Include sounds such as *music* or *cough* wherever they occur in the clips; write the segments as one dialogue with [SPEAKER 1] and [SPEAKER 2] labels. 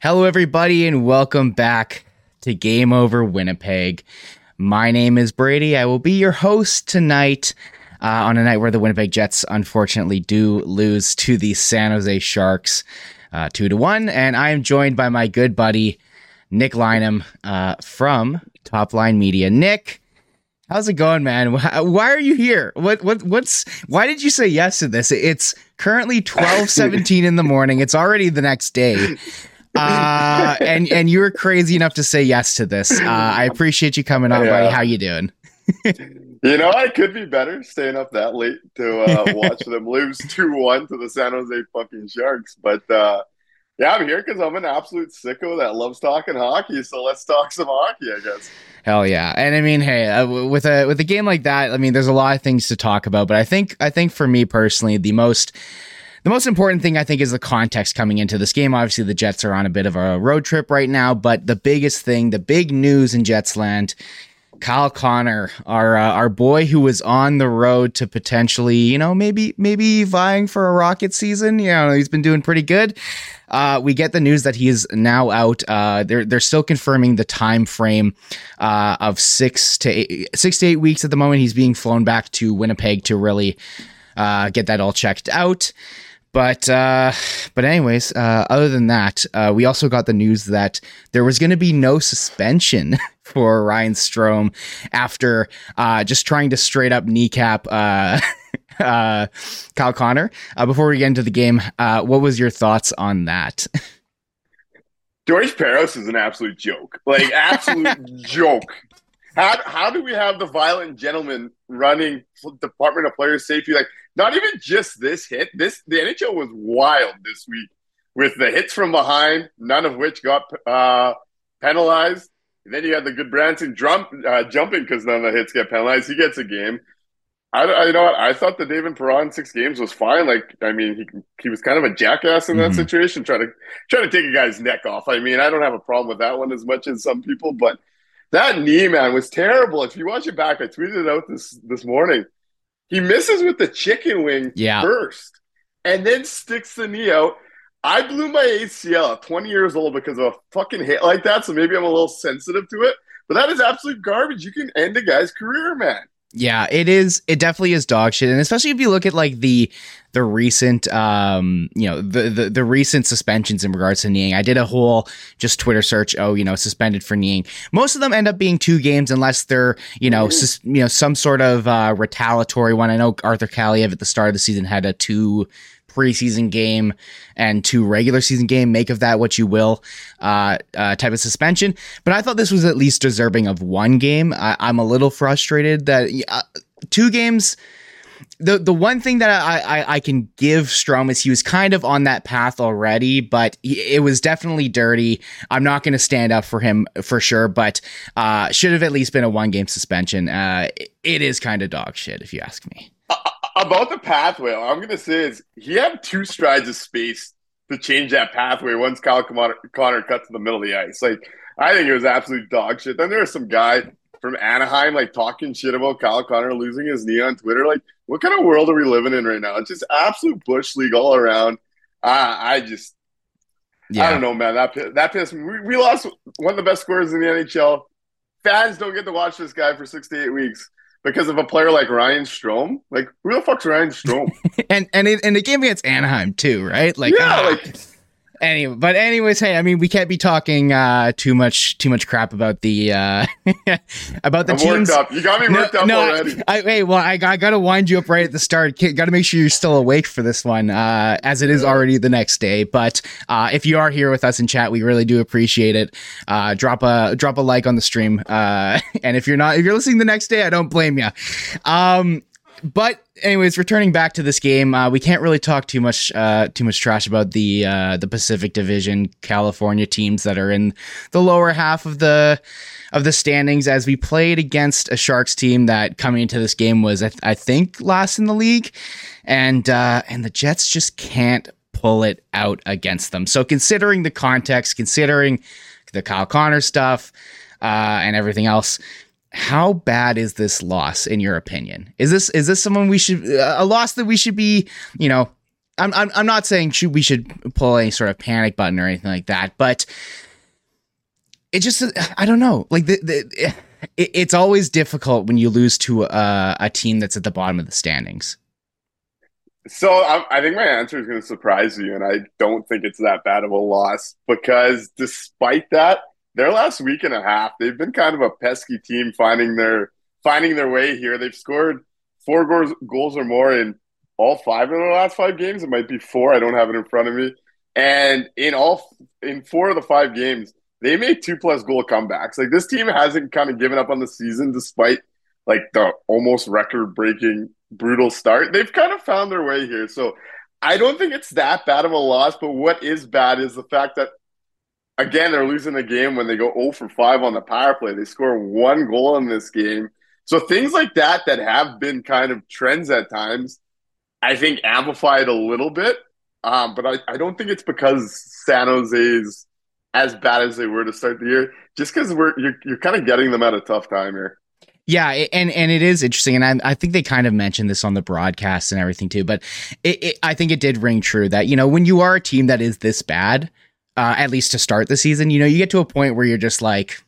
[SPEAKER 1] Hello, everybody, and welcome back to Game Over Winnipeg. My name is Brady. I will be your host tonight uh, on a night where the Winnipeg Jets unfortunately do lose to the San Jose Sharks uh, two to one. And I am joined by my good buddy Nik Lynam uh, from TopLyne Media. Nick, how's it going, man? Why are you here? What what what's why did you say yes to this? It's currently twelve seventeen in the morning. It's already the next day uh, and and you were crazy enough to say yes to this. Uh, I appreciate you coming on, yeah. buddy. How you doing?
[SPEAKER 2] you know, I could be better staying up that late to uh, *laughs* watch them lose two one to the San Jose fucking Sharks. But uh, yeah, I'm here because I'm an absolute sicko that loves talking hockey. So let's talk some hockey, I guess.
[SPEAKER 1] Hell yeah! And I mean, hey, uh, with a with a game like that, I mean, there's a lot of things to talk about. But I think I think for me personally, the most the most important thing I think is the context coming into this game. Obviously, the Jets are on a bit of a road trip right now, but the biggest thing, the big news in Jetsland, Kyle Connor, our uh, our boy who was on the road to potentially, you know, maybe maybe vying for a Rocket season. You know, he's been doing pretty good. Uh, we get the news that he is now out. Uh, they're they're still confirming the time frame uh, of six to eight, six to eight weeks at the moment. He's being flown back to Winnipeg to really uh, get that all checked out. But uh, but anyways, uh, other than that, uh, we also got the news that there was going to be no suspension *laughs* for Ryan Strome after uh, just trying to straight up kneecap uh, *laughs* uh, Kyle Connor. Uh, before we get into the game, uh, what was your thoughts on that? *laughs*
[SPEAKER 2] George Parros is an absolute joke, like absolute joke. How how do we have the violent gentleman running Department of Player Safety? Like not even just this hit. This the NHL was wild this week with the hits from behind, none of which got uh, penalized. And then you had the Gudbranson jump, uh, jumping because none of the hits get penalized. He gets a game. I, I, you know what? I thought the David Perron six games was fine. Like, I mean, he he was kind of a jackass in that mm-hmm. situation, trying to trying to take a guy's neck off. I mean, I don't have a problem with that one as much as some people, but that knee man was terrible. If you watch it back, I tweeted it out this this morning. He misses with the chicken wing yeah. first and then sticks the knee out. I blew my ACL at 20 years old because of a fucking hit like that. So maybe I'm a little sensitive to it. But that is absolute garbage. You can end a guy's career, man.
[SPEAKER 1] Yeah, it is. It definitely is dog shit, and especially if you look at like the the recent, um, you know, the, the the recent suspensions in regards to kneeing. I did a whole just Twitter search. Oh, you know, suspended for kneeing. Most of them end up being two games, unless they're you know, sus- you know, some sort of uh, retaliatory one. I know Arthur Kaliyev at the start of the season had a two preseason game and two regular season game. Make of that what you will, uh, uh, type of suspension. But I thought this was at least deserving of one game. I, am a little frustrated that uh, two games. The the one thing that I, I, I can give Strome is he was kind of on that path already, but it was definitely dirty. I'm not going to stand up for him for sure, but uh, should have at least been a one game suspension. Uh, it is kind of dog shit if you ask me
[SPEAKER 2] about the pathway, all I'm going to say is he had two strides of space to change that pathway once Kyle Connor, Connor cut to the middle of the ice. Like, I think it was absolute dog shit. Then there was some guy from Anaheim like talking shit about Kyle Connor losing his knee on Twitter. Like, what kind of world are we living in right now? It's just absolute bush league all around. I, I just, yeah. I don't know, man. That that pissed me. We, we lost one of the best scorers in the NHL. Fans don't get to watch this guy for six to eight weeks because of a player like Ryan Strome. Like, who the fuck's Ryan Strome? *laughs*
[SPEAKER 1] and and it, and it game against Anaheim too, right? Like,
[SPEAKER 2] yeah, ah. like
[SPEAKER 1] Anyway, but anyways, hey, I mean, we can't be talking uh, too much too much crap about the uh, *laughs* about the
[SPEAKER 2] I'm
[SPEAKER 1] teams.
[SPEAKER 2] Worked up. You got me worked no, up no, already.
[SPEAKER 1] I, hey, well, I, I got to wind you up right at the start. Got to make sure you're still awake for this one, uh, as it is already the next day. But uh, if you are here with us in chat, we really do appreciate it. Uh, drop a drop a like on the stream, uh, *laughs* and if you're not if you're listening the next day, I don't blame you. Um, but anyways, returning back to this game, uh, we can't really talk too much uh, too much trash about the uh, the Pacific Division California teams that are in the lower half of the of the standings. As we played against a Sharks team that coming into this game was, I, th- I think, last in the league, and uh, and the Jets just can't pull it out against them. So considering the context, considering the Kyle Connor stuff uh, and everything else how bad is this loss in your opinion? Is this is this someone we should a loss that we should be, you know, I'm, I'm I'm not saying should, we should pull any sort of panic button or anything like that, but it just I don't know. Like the, the it, it's always difficult when you lose to a, a team that's at the bottom of the standings.
[SPEAKER 2] So I, I think my answer is going to surprise you, and I don't think it's that bad of a loss because despite that, their last week and a half, they've been kind of a pesky team finding their finding their way here. They've scored four goals, goals or more in all five of their last five games. It might be four. I don't have it in front of me. And in all in four of the five games, they made two plus goal comebacks. Like this team hasn't kind of given up on the season despite like the almost record breaking brutal start. They've kind of found their way here. So I don't think it's that bad of a loss, but what is bad is the fact that again they're losing the game when they go 0 for 5 on the power play. They score one goal in this game. So things like that that have been kind of trends at times, I think amplified a little bit. Um, but I, I don't think it's because San Jose's as bad as they were to start the year, just because we're you're, you're kind of getting them at a tough time here.
[SPEAKER 1] Yeah, and and it is interesting, and I, I think they kind of mentioned this on the broadcast and everything too. But it, it, I think it did ring true that you know when you are a team that is this bad, uh, at least to start the season, you know you get to a point where you're just like,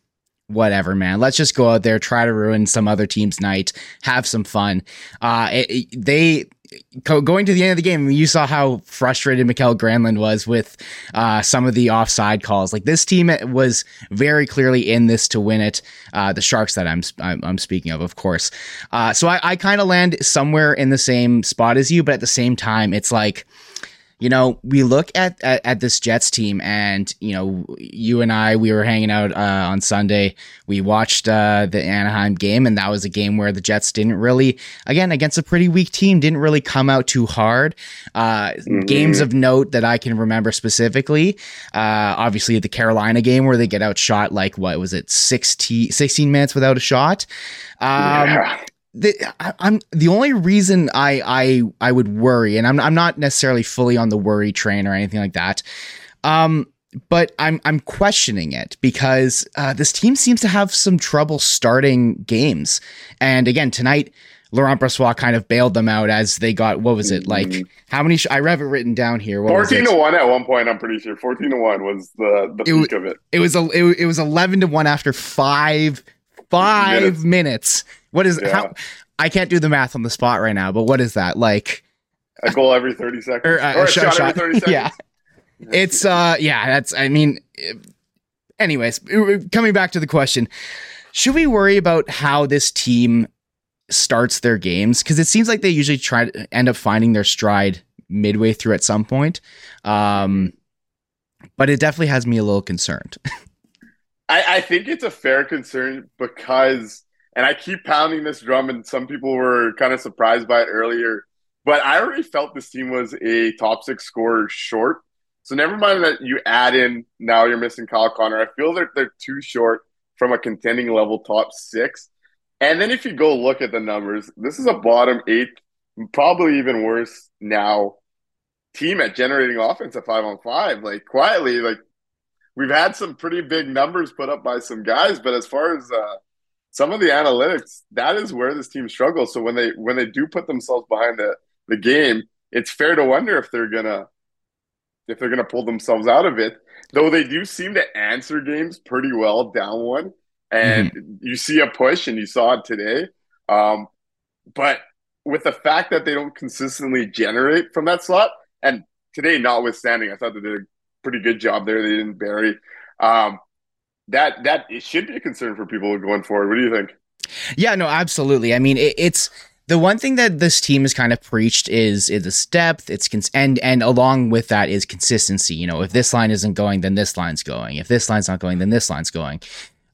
[SPEAKER 1] whatever, man. Let's just go out there, try to ruin some other team's night, have some fun. Uh, it, they going to the end of the game, you saw how frustrated Mikael Granlund was with uh, some of the offside calls. Like this team was very clearly in this to win it. Uh, the Sharks that I'm I'm, I'm speaking of, of course. Uh, so I, I kind of land somewhere in the same spot as you, but at the same time, it's like you know, we look at, at, at this Jets team, and you know, you and I, we were hanging out uh, on Sunday. We watched uh, the Anaheim game, and that was a game where the Jets didn't really, again, against a pretty weak team, didn't really come out too hard. Uh, mm-hmm. Games of note that I can remember specifically, uh, obviously the Carolina game where they get outshot like what was it, 16, 16 minutes without a shot. Um, yeah the, I, am the only reason I I I would worry, and I'm I'm not necessarily fully on the worry train or anything like that. Um, but I'm I'm questioning it because uh, this team seems to have some trouble starting games, and again tonight. Laurent Brossoit kind of bailed them out as they got what was it like? Mm-hmm. How many? Sh- I have it written down here.
[SPEAKER 2] What Fourteen to one at one point. I'm pretty sure fourteen to one was the the
[SPEAKER 1] it,
[SPEAKER 2] peak of it.
[SPEAKER 1] It was a it, it was eleven to one after five five minutes. minutes. What is yeah. how? I can't do the math on the spot right now, but what is that like?
[SPEAKER 2] A goal every thirty seconds, or,
[SPEAKER 1] uh, or a, shot, shot, every thirty *laughs* seconds. yeah, it's uh, yeah. That's I mean, anyways, coming back to the question, should we worry about how this team starts their games? Because it seems like they usually try to end up finding their stride midway through at some point. Um, but it definitely has me a little concerned. *laughs*
[SPEAKER 2] I, I think it's a fair concern because, and I keep pounding this drum, and some people were kind of surprised by it earlier, but I already felt this team was a top six scorer short. So never mind that you add in now you're missing Kyle Connor. I feel that they're too short from a contending level top six. And then if you go look at the numbers, this is a bottom eight, probably even worse now team at generating offense at five on five. Like quietly, like we've had some pretty big numbers put up by some guys, but as far as uh, some of the analytics, that is where this team struggles. So when they when they do put themselves behind the the game, it's fair to wonder if they're gonna if they're gonna pull themselves out of it. Though they do seem to answer games pretty well down one, and mm-hmm. you see a push, and you saw it today. Um, but with the fact that they don't consistently generate from that slot, and today notwithstanding, I thought that they did a pretty good job there. They didn't bury. Um, that that it should be a concern for people going forward. What do you think?
[SPEAKER 1] Yeah, no, absolutely. I mean, it, it's the one thing that this team has kind of preached is is its depth. It's cons- and and along with that is consistency. You know, if this line isn't going, then this line's going. If this line's not going, then this line's going.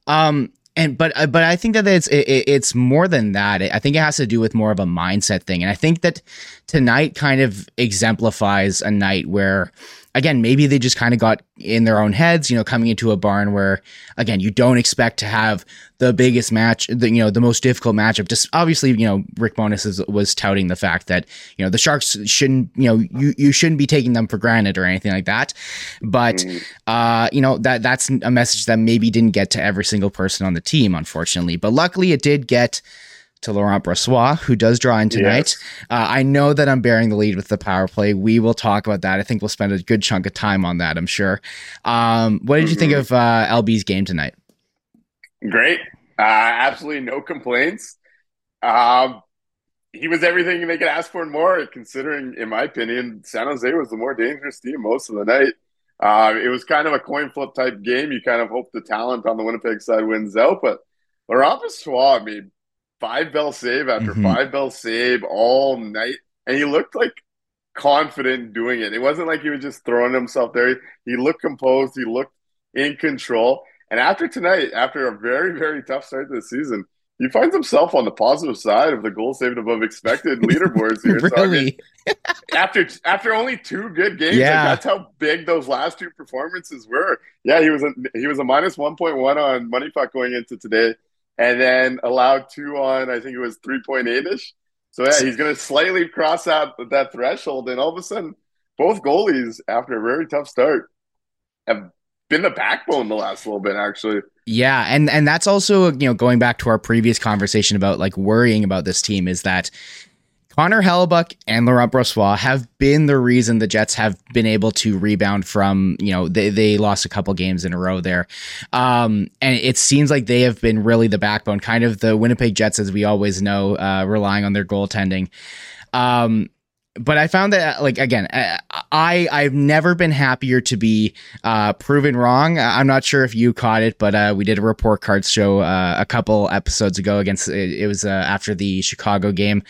[SPEAKER 1] Um, and but uh, but I think that it's it, it's more than that. I think it has to do with more of a mindset thing, and I think that tonight kind of exemplifies a night where again, maybe they just kind of got in their own heads, you know, coming into a barn where, again, you don't expect to have the biggest match, the, you know, the most difficult matchup. Just obviously, you know, Rick Bowness is, was touting the fact that, you know, the Sharks shouldn't, you know, you, you shouldn't be taking them for granted or anything like that. But, mm-hmm. uh, you know, that that's a message that maybe didn't get to every single person on the team, unfortunately. But luckily it did get to Laurent Brossoit, who does draw in tonight. Uh, I know that I'm bearing the lead with the power play. We will talk about that. I think we'll spend a good chunk of time on that, I'm sure. Um, what did mm-hmm. you think mm-hmm. of uh, LB's game tonight?
[SPEAKER 2] Great. Uh, absolutely no complaints. Um, he was everything they could ask for and more, considering, in my opinion, San Jose was the more dangerous team most of the night. Uh, it was kind of a coin flip type game. You kind of hope the talent on the Winnipeg side wins out, but Laurent i made five bell save after mm-hmm. five bell save all night, and he looked like confident doing it. It wasn't like he was just throwing himself there. He looked composed. He looked in control. And after tonight, after a very very tough start to the season, he finds himself on the positive side of the goal saved above expected leaderboards *laughs* here.
[SPEAKER 1] really? *laughs*
[SPEAKER 2] after after only two good games, yeah. Like that's how big those last two performances were. Yeah, he was a he was a minus one point one on MoneyPuck going into today, and then allowed two on I think it was three point eight ish. So yeah, he's going to slightly cross that that threshold, and all of a sudden, both goalies after a very tough start have been the backbone the last little bit actually.
[SPEAKER 1] Yeah, and and that's also you know going back to our previous conversation about like worrying about this team is that Connor Hellebuyck and Laurent Brossoit have been the reason the Jets have been able to rebound from, you know, they, they lost a couple games in a row there. Um, and it seems like they have been really the backbone, kind of the Winnipeg Jets, as we always know, uh, relying on their goaltending. Um, but I found that like again, I I've never been happier to be uh, proven wrong. I'm not sure if you caught it, but uh, we did a report cards show uh, a couple episodes ago against it, it was uh, after the Chicago game,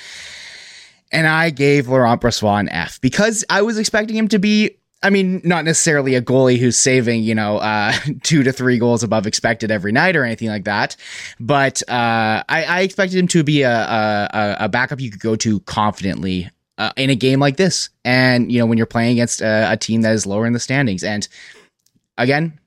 [SPEAKER 1] and I gave Laurent Brossoit an F because I was expecting him to be. I mean, not necessarily a goalie who's saving, you know, uh, *laughs* two to three goals above expected every night or anything like that. But uh, I, I, expected him to be a, a, a, backup you could go to confidently uh, in a game like this. And, you know, when you're playing against a, a team that is lower in the standings. And again,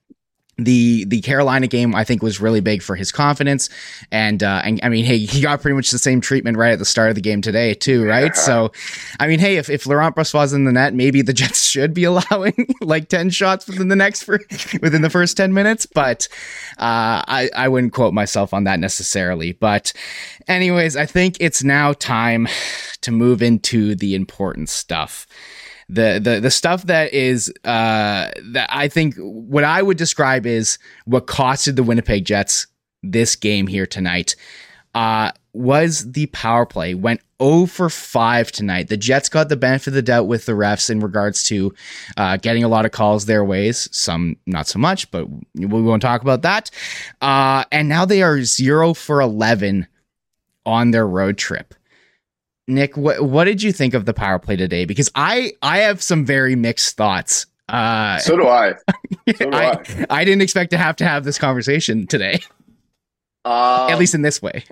[SPEAKER 1] the the Carolina game I think was really big for his confidence, and uh, and I mean, hey, he got pretty much the same treatment right at the start of the game today too, right? So, I mean, hey, if if Laurent Brossoit's in the net, maybe the *laughs* Jets should be allowing like ten shots within the next for *laughs* within the first ten minutes, but uh, I I wouldn't quote myself on that necessarily. But, anyways, I think it's now time to move into the important stuff the the the stuff that is uh that I think what I would describe is what costed the Winnipeg Jets this game here tonight uh was the power play went 0 for 5 tonight. The Jets got the benefit of the doubt with the refs in regards to uh, getting a lot of calls their ways, some not so much, but we won't talk about that. Uh, and now they are 0 for 11 on their road trip. Nik, what what did you think of the power play today? Because I I have some very mixed thoughts.
[SPEAKER 2] Uh, so do I. *laughs*
[SPEAKER 1] So do I, I. I. didn't expect to have to have this conversation today. Um, At least in this way.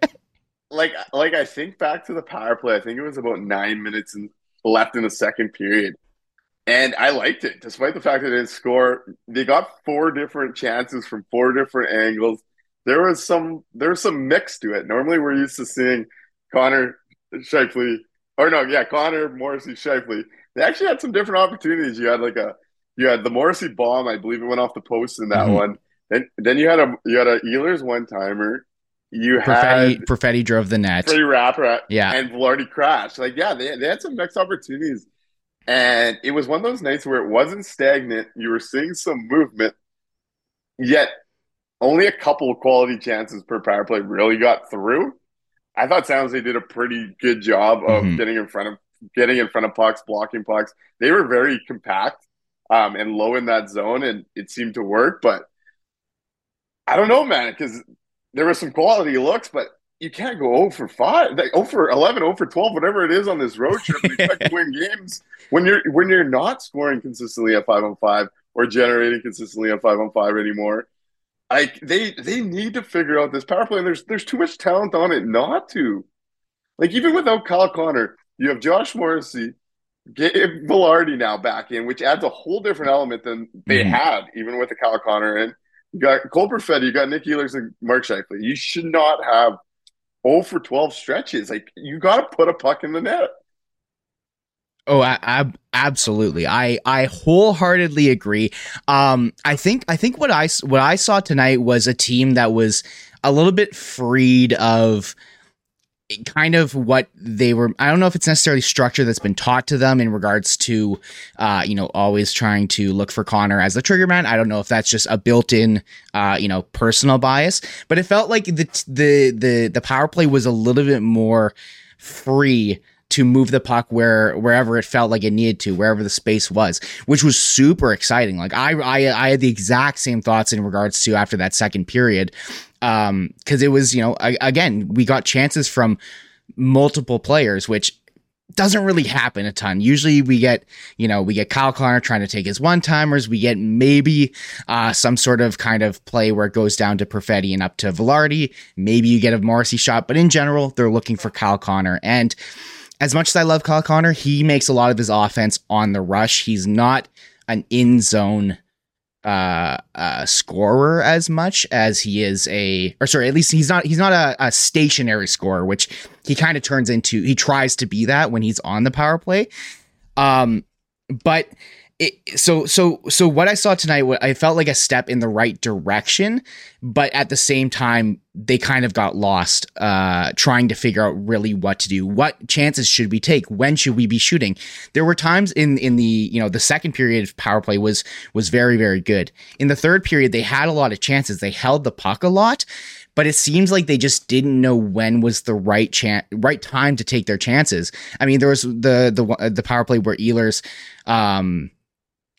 [SPEAKER 1] *laughs*
[SPEAKER 2] like like I think back to the power play. I think it was about nine minutes in, left in the second period. And I liked it, despite the fact that they didn't score. They got four different chances from four different angles. There was some there was some mix to it. Normally we're used to seeing Connor Scheifele, or no, yeah, Connor Morrissey Scheifele. They actually had some different opportunities. You had like a you had the Morrissey bomb, I believe it went off the post in that mm-hmm. one. Then then you had a you had a Ehlers one timer. You Perfetti,
[SPEAKER 1] had Perfetti drove the net.
[SPEAKER 2] Pretty rapper,
[SPEAKER 1] yeah,
[SPEAKER 2] and Vilardi crashed. Like yeah, they they had some next opportunities, and it was one of those nights where it wasn't stagnant. You were seeing some movement, yet only a couple of quality chances per power play really got through. I thought San Jose did a pretty good job of mm-hmm. getting in front of getting in front of pucks, blocking pucks. They were very compact um, and low in that zone, and it seemed to work. But I don't know, man, because there were some quality looks, but you can't go 0 for 5, like 0 for 11, 0 for 12, whatever it is on this road trip. You expect to *laughs* win games when you're when you're not scoring consistently at 5 on 5 or generating consistently at 5 on 5 anymore like they they need to figure out this power play. And there's there's too much talent on it not to. Like even without Kyle Connor, you have Josh Morrissey, Gabe Vilardi now back in, which adds a whole different element than they mm-hmm. had even with the Kyle Connor in. You got Cole Perfetti, you got Nick Ehlers and Mark Scheifele. You should not have 0 for 12 stretches. Like you got to put a puck in the net.
[SPEAKER 1] Oh, ab- absolutely. I I wholeheartedly agree. Um, I think I think what I what I saw tonight was a team that was a little bit freed of kind of what they were i don't know if it's necessarily structure that's been taught to them in regards to uh you know always trying to look for connor as the trigger man i don't know if that's just a built-in uh you know personal bias but it felt like the the the the power play was a little bit more free to move the puck where wherever it felt like it needed to, wherever the space was, which was super exciting. Like I I, I had the exact same thoughts in regards to after that second period, um, because it was you know I, again we got chances from multiple players, which doesn't really happen a ton. Usually we get, you know, we get Kyle Connor trying to take his one timers. We get maybe uh, some sort of kind of play where it goes down to Perfetti and up to Vilardi. Maybe you get a Morrissey shot, but in general, they're looking for Kyle Connor. And as much as I love Kyle Connor, he makes a lot of his offense on the rush. He's not an in zone uh, uh, scorer as much as he is a, or sorry, at least he's not, he's not a, a stationary scorer, which he kind of turns into, he tries to be that when he's on the power play. Um, but it, so so so what I saw tonight, I felt like a step in the right direction, but at the same time, they kind of got lost, uh, trying to figure out really what to do. What chances should we take? When should we be shooting? There were times in in the you know the second period of power play was was very very good. In the third period, they had a lot of chances. They held the puck a lot, but it seems like they just didn't know when was the right chance, right time to take their chances. I mean, there was the the the power play where Ehlers, um,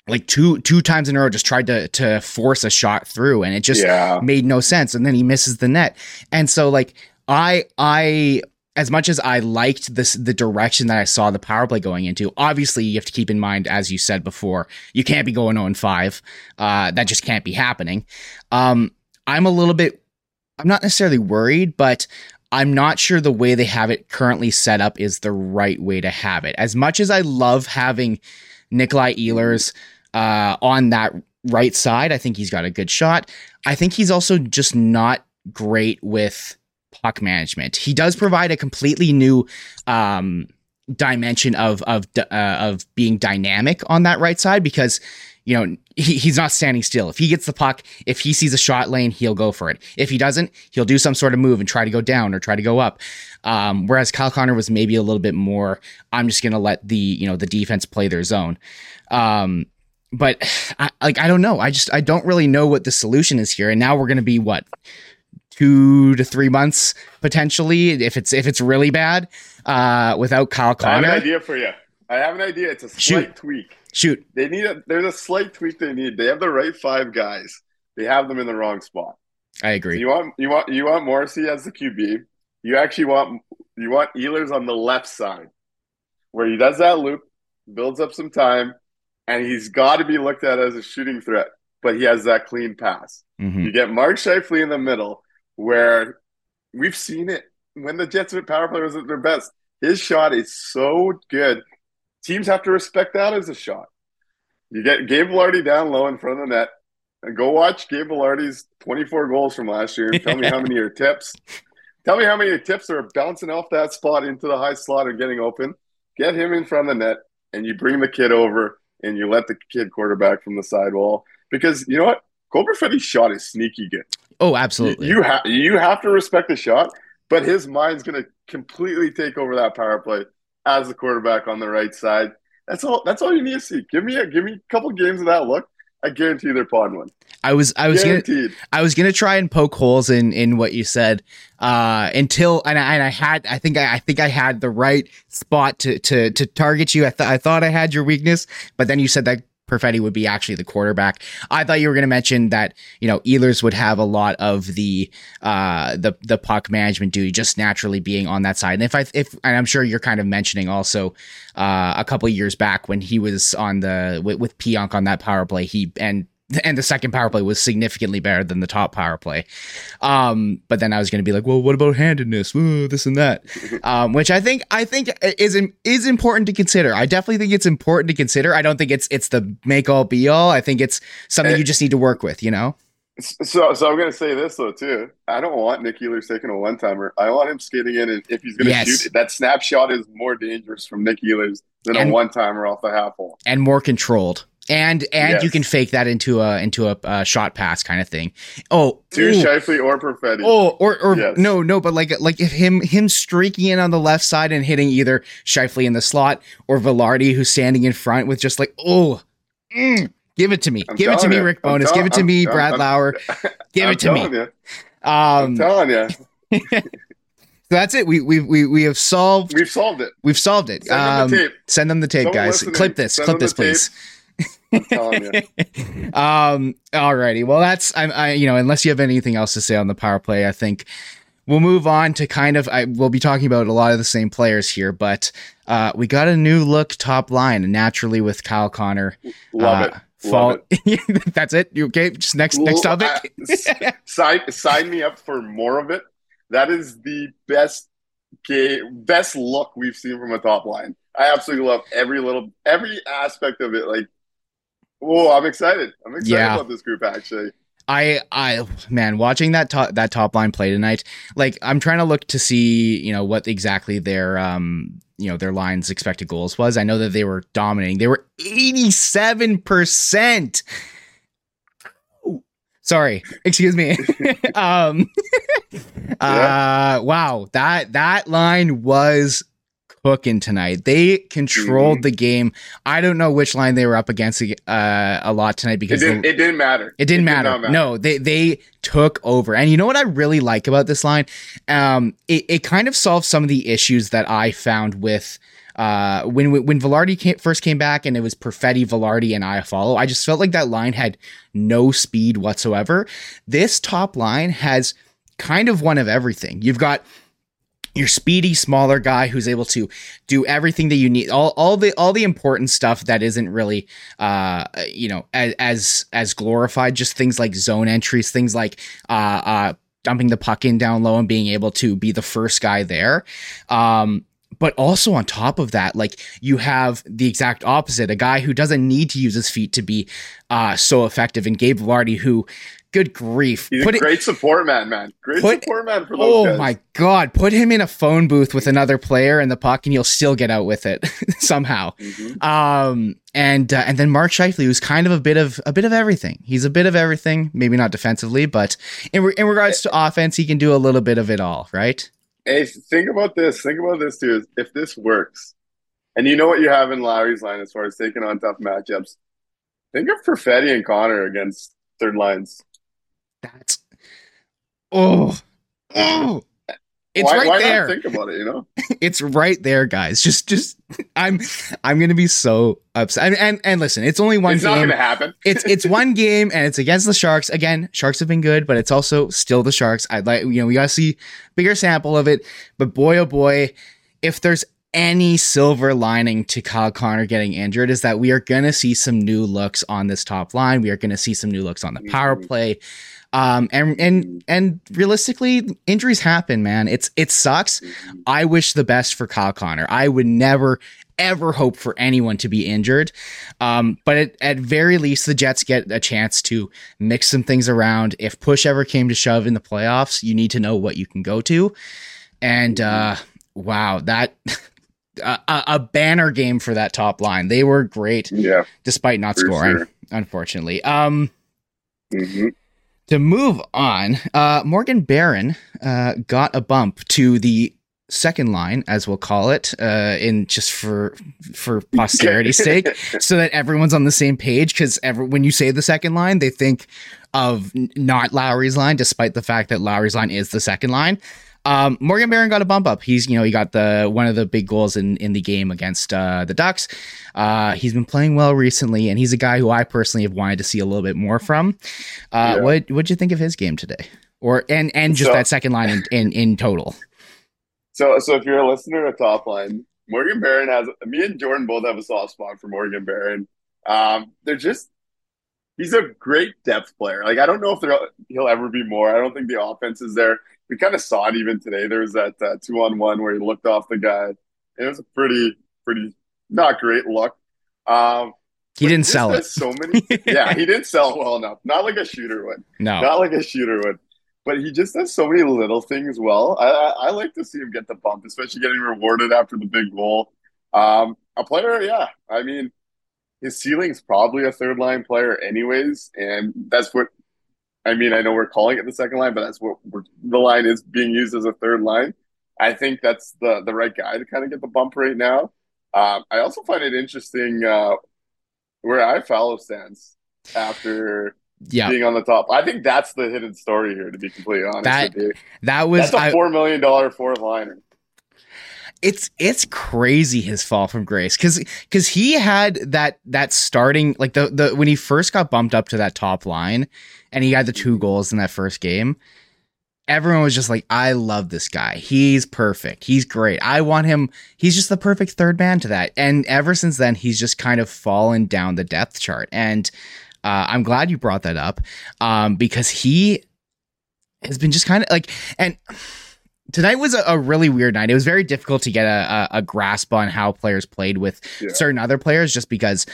[SPEAKER 1] like two two times in a row just tried to to force a shot through and it just
[SPEAKER 2] Yeah.
[SPEAKER 1] made no sense and then he misses the net and so like i i as much as i liked this the direction that i saw the power play going into obviously you have to keep in mind as you said before you can't be going 0 and 5 uh that just can't be happening um i'm a little bit i'm not necessarily worried but I'm not sure the way they have it currently set up is the right way to have it. As much as I love having Nikolaj Ehlers uh, on that right side. I think he's got a good shot. I think he's also just not great with puck management. He does provide a completely new um, dimension of of uh, of being dynamic on that right side because you know he, he's not standing still. If he gets the puck, if he sees a shot lane, he'll go for it. If he doesn't, he'll do some sort of move and try to go down or try to go up. Um, whereas Kyle Connor was maybe a little bit more. I'm just gonna let the you know the defense play their zone. Um, but *sighs* I, like I don't know. I just I don't really know what the solution is here. And now we're gonna be what two to three months potentially if it's if it's really bad uh, without Kyle
[SPEAKER 2] I have an
[SPEAKER 1] Connor.
[SPEAKER 2] idea for you. I have an idea. It's a slight
[SPEAKER 1] Shoot.
[SPEAKER 2] tweak.
[SPEAKER 1] Shoot.
[SPEAKER 2] They need a. There's a slight tweak they need. They have the right five guys. They have them in the wrong spot.
[SPEAKER 1] I
[SPEAKER 2] So
[SPEAKER 1] agree.
[SPEAKER 2] you want you want you want Morrissey as the QB. You actually want you want Ehlers on the left side, where he does that loop, builds up some time, and he's got to be looked at as a shooting threat. But he has that clean pass.
[SPEAKER 1] Mhm.
[SPEAKER 2] You get Mark Scheifele in the middle, where we've seen it when the Jets power play was at their best. His shot is so good. Teams have to respect that as a shot. You get Gabe Vilardi down low in front of the net. And go watch Gabe Vilardi's 24 goals from last year and tell me how *laughs* many are tips. Tell me how many tips are bouncing off that spot into the high slot and getting open. Get him in front of the net, and you bring the kid over and you let the kid quarterback from the sidewall. Because you know what? Cole shot is sneaky good.
[SPEAKER 1] Oh, absolutely.
[SPEAKER 2] you have you have to respect the shot, but his mind's going to completely take over that power play as the quarterback on the right side. That's all. That's all you need to see. Give me a give me a couple games of that look. I guarantee they're pod one.
[SPEAKER 1] I was I was gonna
[SPEAKER 2] Guaranteed.
[SPEAKER 1] I was gonna try and poke holes in in what you said uh, until and I, and I had I think I, I think I had the right spot to to to target you. I thought I thought I had your weakness, but then you said that Perfetti would be actually the quarterback. I thought you were gonna mention that you know Ehlers would have a lot of the uh the the puck management duty just naturally being on that side. And if I if and I'm sure you're kind of mentioning also uh a couple years back when he was on the with, with Pionk on that power play, he and and the second power play was significantly better than the top power play. Um, but then I was going to be like, well, what about handedness? Ooh, this and that, *laughs* um, which I think I think is is important to consider. I definitely think it's important to consider. I don't think it's it's the make all be all. I think it's something you just need to work with. You know?
[SPEAKER 2] So, so I'm going to say this though too. I don't want Nick Ehlers taking a one timer. I want him skating in, and if he's going to
[SPEAKER 1] Yes.
[SPEAKER 2] shoot, that snapshot is more dangerous from Nick Ehlers than
[SPEAKER 1] And-
[SPEAKER 2] a one timer off the half hole.
[SPEAKER 1] and more controlled and and
[SPEAKER 2] Yes.
[SPEAKER 1] you can fake that into a into a, uh shot pass kind of thing. Oh,
[SPEAKER 2] To. Scheifele or Perfetti.
[SPEAKER 1] Oh, or or
[SPEAKER 2] Yes.
[SPEAKER 1] no, no, but like like if him him streaking in on the left side and hitting either Scheifele in the slot or Vilardi who's standing in front with just like oh, mm, give it to me,
[SPEAKER 2] I'm
[SPEAKER 1] give it to me,
[SPEAKER 2] you.
[SPEAKER 1] Rick Bowness,
[SPEAKER 2] tell-
[SPEAKER 1] give it to
[SPEAKER 2] I'm-
[SPEAKER 1] me,
[SPEAKER 2] I'm-
[SPEAKER 1] Brad
[SPEAKER 2] I'm-
[SPEAKER 1] Lauer, *laughs* give
[SPEAKER 2] I'm
[SPEAKER 1] it to me.
[SPEAKER 2] telling you. I'm
[SPEAKER 1] Um,
[SPEAKER 2] telling you. *laughs*
[SPEAKER 1] so that's it. We we we we have solved.
[SPEAKER 2] We've solved it.
[SPEAKER 1] We've solved it.
[SPEAKER 2] Send them
[SPEAKER 1] Um,
[SPEAKER 2] the tape.
[SPEAKER 1] Send them the tape, guys. Clip this. Clip this, please.
[SPEAKER 2] tape. *laughs*
[SPEAKER 1] um alrighty well that's I, I you know unless you have anything else to say on the power play i think we'll move on to kind of i we'll be talking about a lot of the same players here but uh we got a new look top line and naturally with kyle connor
[SPEAKER 2] Love
[SPEAKER 1] uh,
[SPEAKER 2] it.
[SPEAKER 1] fall
[SPEAKER 2] it. *laughs*
[SPEAKER 1] that's it you okay just next next topic
[SPEAKER 2] uh, sign, sign me up for more of it. That is the best game, best look we've seen from a top line. I absolutely love every little, every aspect of it. Like, oh, I'm excited. I'm excited
[SPEAKER 1] Yeah.
[SPEAKER 2] about this group. Actually,
[SPEAKER 1] I I man, watching that top that top line play tonight, like I'm trying to look to see, you know, what exactly their um you know their line's expected goals was. I know that they were dominating. They were 87%. Ooh, Sorry, excuse me. *laughs* *laughs* um *laughs* uh wow, that that line was cooking tonight. They controlled
[SPEAKER 2] Mhm.
[SPEAKER 1] the game. I don't know which line they were up against uh, a lot tonight
[SPEAKER 2] it
[SPEAKER 1] because
[SPEAKER 2] didn't.
[SPEAKER 1] the-
[SPEAKER 2] It didn't matter.
[SPEAKER 1] it didn't
[SPEAKER 2] did
[SPEAKER 1] matter. No, they they took over. And you know what I really like about this line? Um, it, it kind of solves some of the issues that I found with uh when when Vilardi came, first came back and it was Perfetti, Vilardi, and Iafallo. I just felt like that line had no speed whatsoever. This top line has kind of one of everything. You've got your speedy smaller guy who's able to do everything that you need all, all the all the important stuff that isn't really uh you know as as, as glorified just things like zone entries things like uh uh dumping the puck in down low and being able to be the first guy there. Um but also on top of that like you have the exact opposite a guy who doesn't need to use his feet to be uh so effective and Gabe Vilardi who good grief
[SPEAKER 2] He's
[SPEAKER 1] put
[SPEAKER 2] a
[SPEAKER 1] it
[SPEAKER 2] great support man, man. Great
[SPEAKER 1] Put-
[SPEAKER 2] support man for those
[SPEAKER 1] Oh
[SPEAKER 2] guys.
[SPEAKER 1] my god, put him in a phone booth with another player and the puck and you'll still get out with it *laughs* somehow.
[SPEAKER 2] Mhm.
[SPEAKER 1] Um and uh, and then Mark Scheifele who's kind of a bit of a bit of everything. He's a bit of everything, maybe not defensively, but in re- in regards to offense, he can do a little bit of it all, right?
[SPEAKER 2] Hey, think about this. Think about this too. If this works, and you know what you have in Lowry's line as far as taking on tough matchups, think of Perfetti and Connor against third lines.
[SPEAKER 1] That's Oh. Oh. It's
[SPEAKER 2] why,
[SPEAKER 1] right
[SPEAKER 2] why
[SPEAKER 1] there.
[SPEAKER 2] Not think about it. You know. *laughs*
[SPEAKER 1] it's right there, guys. Just just I'm I'm to be so upset. And, and and listen, it's only one game.
[SPEAKER 2] it's not going to happen. *laughs*
[SPEAKER 1] it's it's one game and it's against the Sharks. Again, Sharks have been good, but it's also still the Sharks. I'd like you know we gotta see bigger sample of it. But boy oh boy, if there's any silver lining to Kyle Connor getting injured is that we are gonna see some new looks on this top line. We are gonna see some new looks on the power
[SPEAKER 2] Mhm.
[SPEAKER 1] play. Um and and and realistically, injuries happen, man. It's it sucks. I wish the best for Kyle Connor. I would never ever hope for anyone to be injured. Um, but at, at very least, the Jets get a chance to mix some things around. If push ever came to shove in the playoffs, you need to know what you can go to. And uh, wow, that *laughs* a, a banner game for that top line. They were great
[SPEAKER 2] Yeah.
[SPEAKER 1] despite not scoring,
[SPEAKER 2] sure.
[SPEAKER 1] unfortunately. Um,
[SPEAKER 2] hmm
[SPEAKER 1] to move on, uh, Morgan Barron uh, got a bump to the second line, as we'll call it, uh, in just for for posterity's *laughs* sake, so that everyone's on the same page. Because when you say the second line, they think of not Lowry's line, despite the fact that Lowry's line is the second line. Um, Morgan Barron got a bump up. He's, you know, he got the one of the big goals in in the game against uh, the Ducks. Uh, he's been playing well recently, and he's a guy who I personally have wanted to see a little bit more from. Uh,
[SPEAKER 2] Yeah.
[SPEAKER 1] What what'd you think of his game today, or and and just
[SPEAKER 2] So-
[SPEAKER 1] that second line in, in in total?
[SPEAKER 2] So, so if you're a listener to Top Line, Morgan Barron has me and Jordan both have a soft spot for Morgan Barron. Um, they're just he's a great depth player. Like I don't know if he'll ever be more. I don't think the offense is there. We kind of saw it even today. There was that uh, two on one where he looked off the guy. It was a pretty, pretty not great look. Um,
[SPEAKER 1] He didn't sell it.
[SPEAKER 2] So many, yeah, he didn't *laughs* sell well enough. Not like a shooter would
[SPEAKER 1] No,
[SPEAKER 2] not like a shooter would. But he just does so many little things well. I, I, I like to see him get the bump, especially getting rewarded after the big goal. Um, a player, yeah. I mean, his ceiling's probably a third line player, anyways, and that's what I mean. I know we're calling it the second line, but that's what the line is being used as a third line. I think that's the the right guy to kind of get the bump right now. Um, I also find it interesting uh, where Iafallo stands after yeah. being on the top. I think that's the hidden story here, to be completely honest.
[SPEAKER 1] That, that was
[SPEAKER 2] that's a four million dollar fourth liner.
[SPEAKER 1] It's it's crazy his fall from grace because because he had that that starting like the the when he first got bumped up to that top line and he had the two goals in that first game everyone was just like, I love this guy. He's perfect. He's great. I want him. He's just the perfect third man to that. And ever since then, he's just kind of fallen down the depth chart. And uh, I'm glad you brought that up um, because he has been just kind of like, and tonight was a, a, really weird night. It was very difficult to get a, a, a grasp on how players played with yeah. certain other players, just because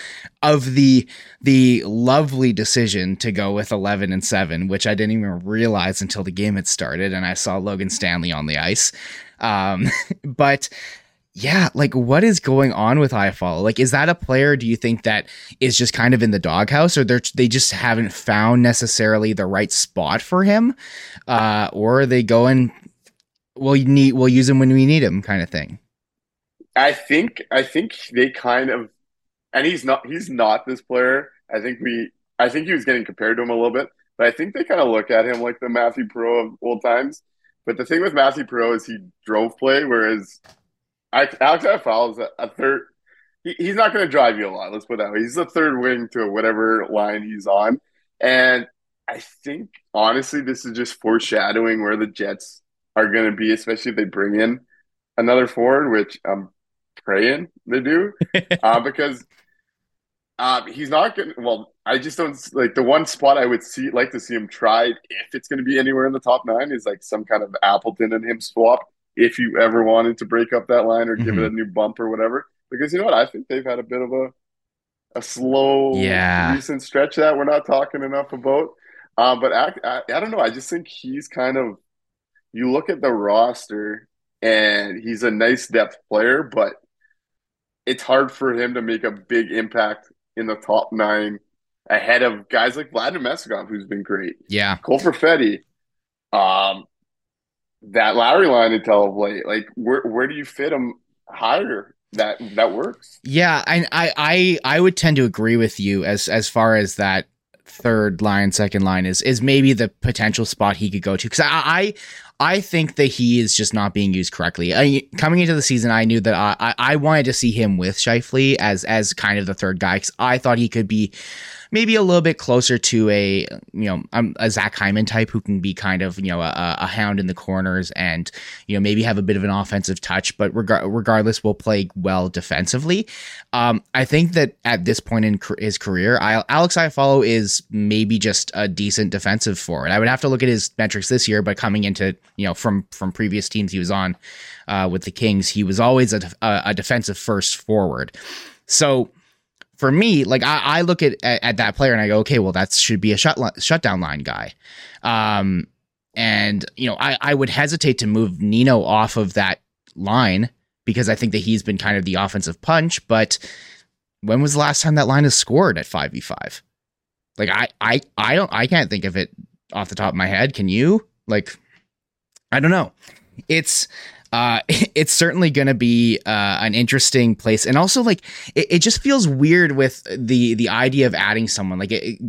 [SPEAKER 1] of the the lovely decision to go with eleven and seven, which I didn't even realize until the game had started, and I saw Logan Stanley on the ice. Um, *laughs* but yeah, like what is going on with Iafallo? Like, is that a player? Do you think that is just kind of in the doghouse, or they they just haven't found necessarily the right spot for him, uh, or are they going we'll need we'll use him when we need him kind of thing.
[SPEAKER 2] I think I think they kind of and he's not he's not this player. I think we I think he was getting compared to him a little bit, but I think they kind of look at him like the Mathieu Perreault of old times. But the thing with Mathieu Perreault is he drove play, whereas Alex Iafallo is a, a third. He, he's not going to drive you a lot. Let's put that way. He's the third wing to whatever line he's on, and I think honestly, this is just foreshadowing where the Jets are going to be, especially if they bring in another forward, which I'm praying they do, *laughs* uh, because uh, he's not going. to Well, I just don't like the one spot I would see like to see him tried if it's going to be anywhere in the top nine is like some kind of Appleton and him swap. If you ever wanted to break up that line or give mm-hmm. it a new bump or whatever, because you know what, I think they've had a bit of a a slow,
[SPEAKER 1] yeah.
[SPEAKER 2] recent stretch that we're not talking enough about. Um, but I, I, I don't know. I just think he's kind of you look at the roster and he's a nice depth player, but it's hard for him to make a big impact in the top nine ahead of guys like Vladimir Mezgov, who's been great.
[SPEAKER 1] Yeah.
[SPEAKER 2] Cole Perfetti. Um, that Lowry line until of late. Like where where do you fit him higher? That that works.
[SPEAKER 1] Yeah, I I I would tend to agree with you as as far as that third line, second line is is maybe the potential spot he could go to. Because I, I I think that he is just not being used correctly. I, coming into the season, I knew that I, I wanted to see him with Scheifele as as kind of the third guy because I thought he could be maybe a little bit closer to a you know um, a Zach Hyman type who can be kind of you know a, a, hound in the corners and you know maybe have a bit of an offensive touch, but reg- regardless will play well defensively. Um, I think that at this point in his career, I, Alex Iafallo is maybe just a decent defensive forward. I would have to look at his metrics this year, but coming into you know from from previous teams he was on uh, with the Kings, he was always a, a defensive first forward. So for me, like I, I look at, at, at that player and I go, okay, well that should be a shut shutdown line guy. Um, and you know, I I would hesitate to move Nino off of that line because I think that he's been kind of the offensive punch. But when was the last time that line has scored at five v five? Like I I I don't I can't think of it off the top of my head. Can you? Like I don't know. It's uh, *laughs* it's certainly going to be uh, an interesting place, and also like it, it, just feels weird with the the idea of adding someone. Like it,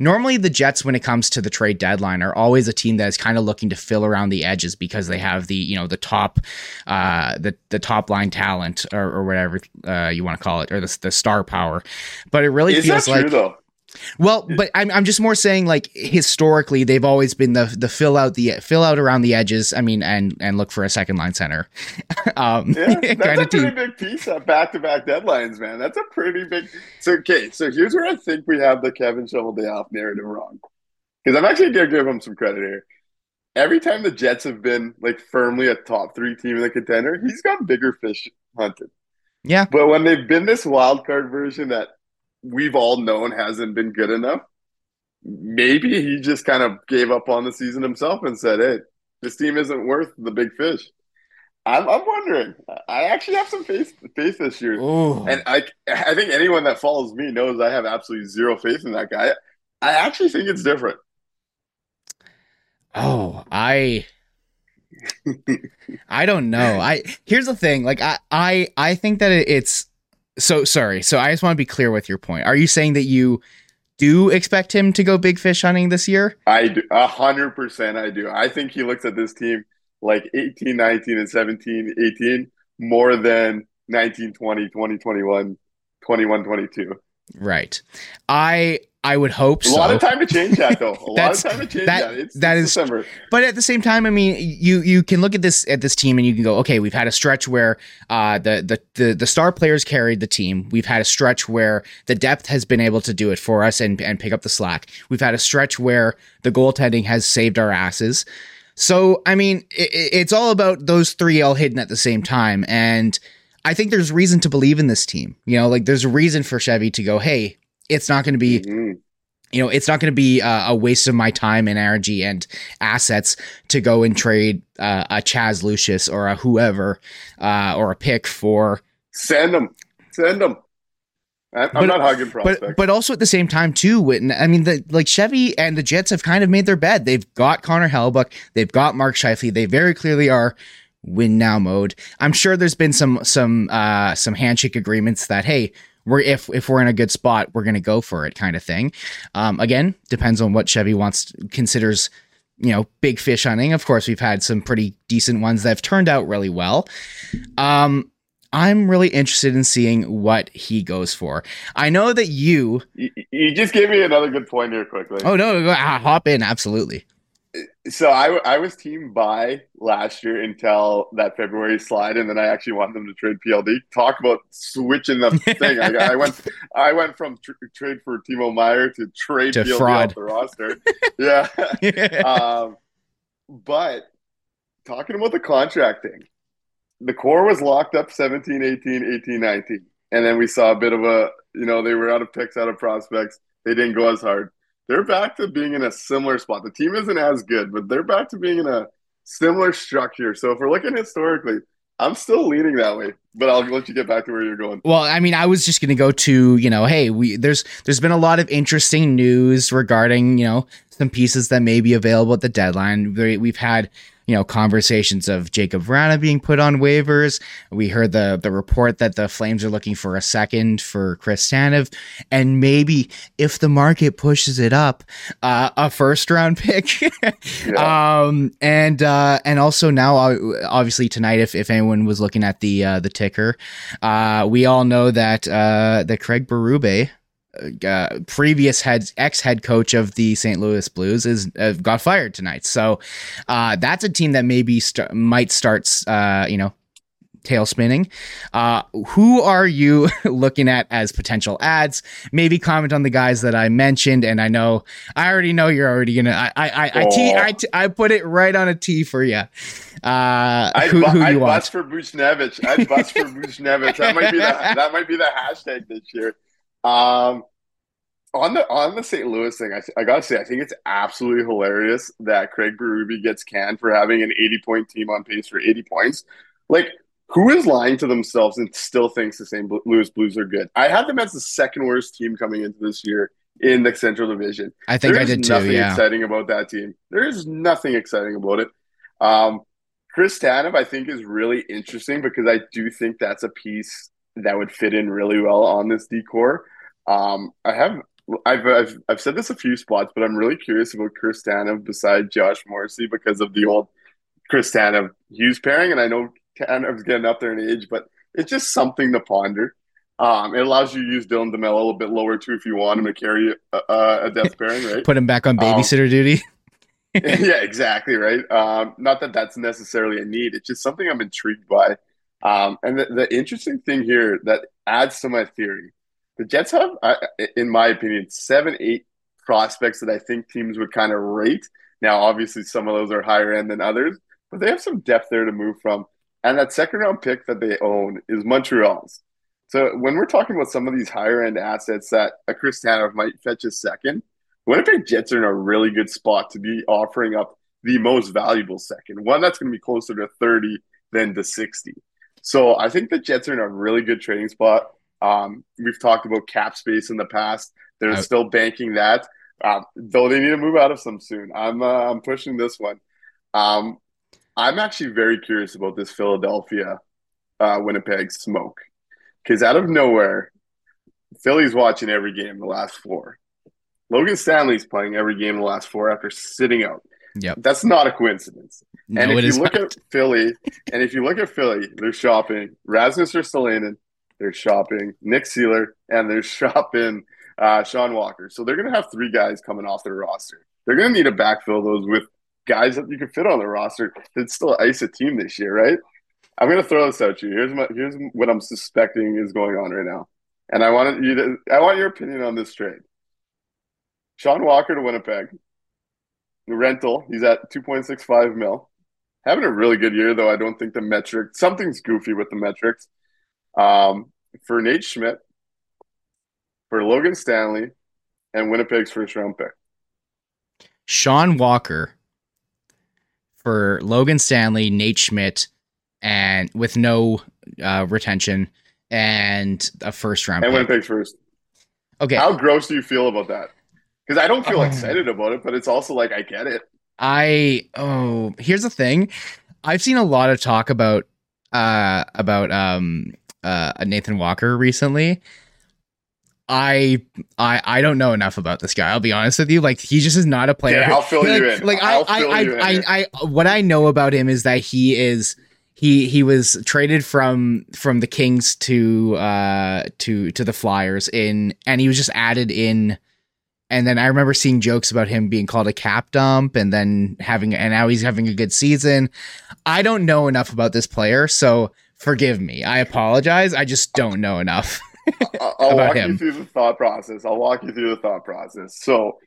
[SPEAKER 1] normally, the Jets, when it comes to the trade deadline, are always a team that is kind of looking to fill around the edges because they have the you know the top uh, the the top line talent or, or whatever uh, you want to call it or the, the star power. But it really is feels like. True, though? Well, but I'm I'm just more saying like historically they've always been the the fill out the fill out around the edges. I mean, and and look for a second line center. *laughs*
[SPEAKER 2] um, yeah, *laughs* that's a pretty big piece of back to back deadlines, man. That's a pretty big. So okay, so here's where I think we have the Kevin Shovel Day Cheveldayoff narrative wrong, because I'm actually gonna give him some credit here. Every time the Jets have been like firmly a top three team in the contender, he's got bigger fish hunted.
[SPEAKER 1] Yeah,
[SPEAKER 2] but when they've been this wild card version that we've all known hasn't been good enough. Maybe he just kind of gave up on the season himself and said, "Hey, this team isn't worth the big fish." I'm, I'm wondering. I actually have some faith faith this year,
[SPEAKER 1] Ooh.
[SPEAKER 2] and I I think anyone that follows me knows I have absolutely zero faith in that guy. I actually think it's different.
[SPEAKER 1] Oh, I *laughs* I don't know. I here's the thing. Like I I I think that it, it's so sorry. So I just want to be clear with your point. Are you saying that you do expect him to go big fish hunting this year?
[SPEAKER 2] I do a hundred percent. I do. I think he looks at this team like 18, 19, and 17, 18 more than 19, 20, 20, 21, 21, 22.
[SPEAKER 1] Right. I I would hope so.
[SPEAKER 2] A lot of time to change that, though. A *laughs* lot of time to change
[SPEAKER 1] that-
[SPEAKER 2] that. It's,
[SPEAKER 1] that
[SPEAKER 2] it's
[SPEAKER 1] is-
[SPEAKER 2] December.
[SPEAKER 1] But at the same time, I mean, you you can look at this at this team and you can go, okay, we've had a stretch where uh, the, the the the star players carried the team. We've had a stretch where the depth has been able to do it for us and and pick up the slack. We've had a stretch where the goaltending has saved our asses. So I mean, it, it's all about those three all hidden at the same time, and I think there's reason to believe in this team. You know, like there's a reason for Chevy to go, hey, it's not going to be
[SPEAKER 2] Mhm.
[SPEAKER 1] you know, it's not going to be uh, a waste of my time and energy and assets to go and trade uh, a Chaz Lucius or a whoever uh, or a pick for.
[SPEAKER 2] Send them. Send them. I'm
[SPEAKER 1] But-
[SPEAKER 2] not hugging prospects.
[SPEAKER 1] But but also at the same time too, Witten. I mean, the like Chevy and the Jets have kind of made their bed. They've got Connor Hellebuyck. They've got Mark Scheifele. They very clearly are win now mode. I'm sure there's been some some uh, some handshake agreements that hey. We're, if if we're in a good spot, we're gonna go for it, kind of thing. Um, again, depends on what Chevy wants considers you know, big fish hunting. Of course, we've had some pretty decent ones that have turned out really well. Um, I'm really interested in seeing what he goes for. I know that you.
[SPEAKER 2] you, you just gave me another good point here quickly.
[SPEAKER 1] Oh no, ah, hop in absolutely.
[SPEAKER 2] So I, I was team buy last year until that February slide, and then I actually want them to trade PLD. Talk about switching the thing. I, I went I went from tr- trade for Timo Meier to trade
[SPEAKER 1] To
[SPEAKER 2] PLD
[SPEAKER 1] fraud.
[SPEAKER 2] off the roster. yeah. *laughs* um, but talking about the contract thing, the core was locked up 17, 18, 18, 19. And then we saw a bit of a, you know, they were out of picks, out of prospects. They didn't go as hard. They're back to being in a similar spot. The team isn't as good, but they're back to being in a similar structure. So if we're looking historically, I'm still leaning that way. But I'll let you get back to where you're going.
[SPEAKER 1] Well, I mean, I was just going to go to you know, hey, we there's there's been a lot of interesting news regarding you know some pieces that may be available at the deadline. We- We've had you know conversations of Jacob Vrana being put on waivers. We heard the the report that the Flames are looking for a second for Chris Tanev, and maybe if the market pushes it up, uh, a first round pick. *laughs*
[SPEAKER 2] Yeah.
[SPEAKER 1] um, and uh, and also now, uh, obviously tonight, if if anyone was looking at the uh, the ticker, uh, we all know that uh, that Craig Berube, uh, previous head ex head coach of the St. Louis Blues, is uh, got fired tonight. So uh, that's a team that maybe st- might start, uh, you know. Tail spinning. Uh, who are you *laughs* looking at as potential ads? Maybe comment on the guys that I mentioned. And I know, I already know you're already gonna. I I I, I, I, t- I put it right on a tee for you. Uh,
[SPEAKER 2] I'd,
[SPEAKER 1] who,
[SPEAKER 2] bu-
[SPEAKER 1] who
[SPEAKER 2] I'd
[SPEAKER 1] you want?
[SPEAKER 2] bust for Buchnevich. I'd bust for Buchnevich. That might be the that might be the hashtag this year. Um, on the on the St. Louis thing, I, I gotta say, I think it's absolutely hilarious that Craig Berube gets canned for having an 80 point team on pace for 80 points. Like, who is lying to themselves and still thinks the St. Louis Blues are good? I had them as the second worst team coming into this year in the Central Division.
[SPEAKER 1] I think I
[SPEAKER 2] There's
[SPEAKER 1] did too.
[SPEAKER 2] There's nothing
[SPEAKER 1] Yeah.
[SPEAKER 2] exciting about that team. There is nothing exciting about it. Um, Chris Tanev, I think, is really interesting because I do think that's a piece that would fit in really well on this D corps. Um, I have, I've, I've, I've said this a few spots, but I'm really curious about Chris Tanev beside Josh Morrissey because of the old Chris Tanev Hughes pairing, and I know Tanev's getting up there in age, but it's just something to ponder. Um, it allows you to use Dylan DeMelo a little bit lower too if you want him to carry a, a, death *laughs* pairing, right?
[SPEAKER 1] Put him back on
[SPEAKER 2] Um,
[SPEAKER 1] babysitter duty. *laughs* *laughs*
[SPEAKER 2] yeah, exactly right. Um, not that that's necessarily a need. It's just something I'm intrigued by. Um, and the, the interesting thing here that adds to my theory, the Jets have, uh, in my opinion, seven, eight prospects that I think teams would kind of rate. Now, obviously, some of those are higher end than others, but they have some depth there to move from. And that second round pick that they own is Montreal's. So when we're talking about some of these higher end assets that a Chris Tanev might fetch a second, Winnipeg Jets are in a really good spot to be offering up the most valuable second, one that's going to be closer to 30 than to 60. So I think the Jets are in a really good trading spot. Um, we've talked about cap space in the past. They're
[SPEAKER 1] I-
[SPEAKER 2] still banking that, um, though they need to move out of some soon. I'm uh, I'm pushing this one. Um, I'm actually very curious about this Philadelphia uh, Winnipeg smoke because out of nowhere, Philly's watching every game the last four. Logan Stanley's playing every game the last four after sitting out.
[SPEAKER 1] Yep.
[SPEAKER 2] That's not a coincidence.
[SPEAKER 1] No,
[SPEAKER 2] and if you look
[SPEAKER 1] not.
[SPEAKER 2] at Philly, and if you look at Philly, they're shopping Rasmus or Ristolainen, they're shopping Nick Seeler, and they're *laughs* shopping uh, Sean Walker. So they're going to have three guys coming off their roster. They're going to need to backfill those with guys that you can fit on the roster that still ice a team this year, right? I'm going to throw this out to you. Here's my here's what I'm suspecting is going on right now, and I want you to I want your opinion on this trade. Sean Walker to Winnipeg, rental. He's at 2.65 mil. Having a really good year, though. I don't think the metric something's goofy with the metrics. Um, for Nate Schmidt, for Logan Stanley, and Winnipeg's first round pick.
[SPEAKER 1] Sean Walker for Logan Stanley, Nate Schmidt, and with no uh, retention and a first round
[SPEAKER 2] And
[SPEAKER 1] pick.
[SPEAKER 2] Winnipeg's first.
[SPEAKER 1] Okay,
[SPEAKER 2] How gross do you feel about that? Because I don't feel
[SPEAKER 1] Oh.
[SPEAKER 2] excited about it, but it's also like I get it.
[SPEAKER 1] I oh here's the thing. I've seen a lot of talk about uh about um uh Nathan Walker recently. I I I don't know enough about this guy. I'll be honest with you. Like he just is not a player.
[SPEAKER 2] Yeah, I'll fill *laughs*
[SPEAKER 1] like,
[SPEAKER 2] you in.
[SPEAKER 1] Like
[SPEAKER 2] I'll
[SPEAKER 1] I I
[SPEAKER 2] in
[SPEAKER 1] I. I I what I know about him is that he is he he was traded from from the Kings to uh to to the Flyers in and he was just added in and then I remember seeing jokes about him being called a cap dump and then having and now he's having a good season. I don't know enough about this player, so forgive me. I apologize. I just don't know enough. *laughs*
[SPEAKER 2] I'll *laughs* walk
[SPEAKER 1] him.
[SPEAKER 2] you through the thought process. I'll walk you through the thought process. So,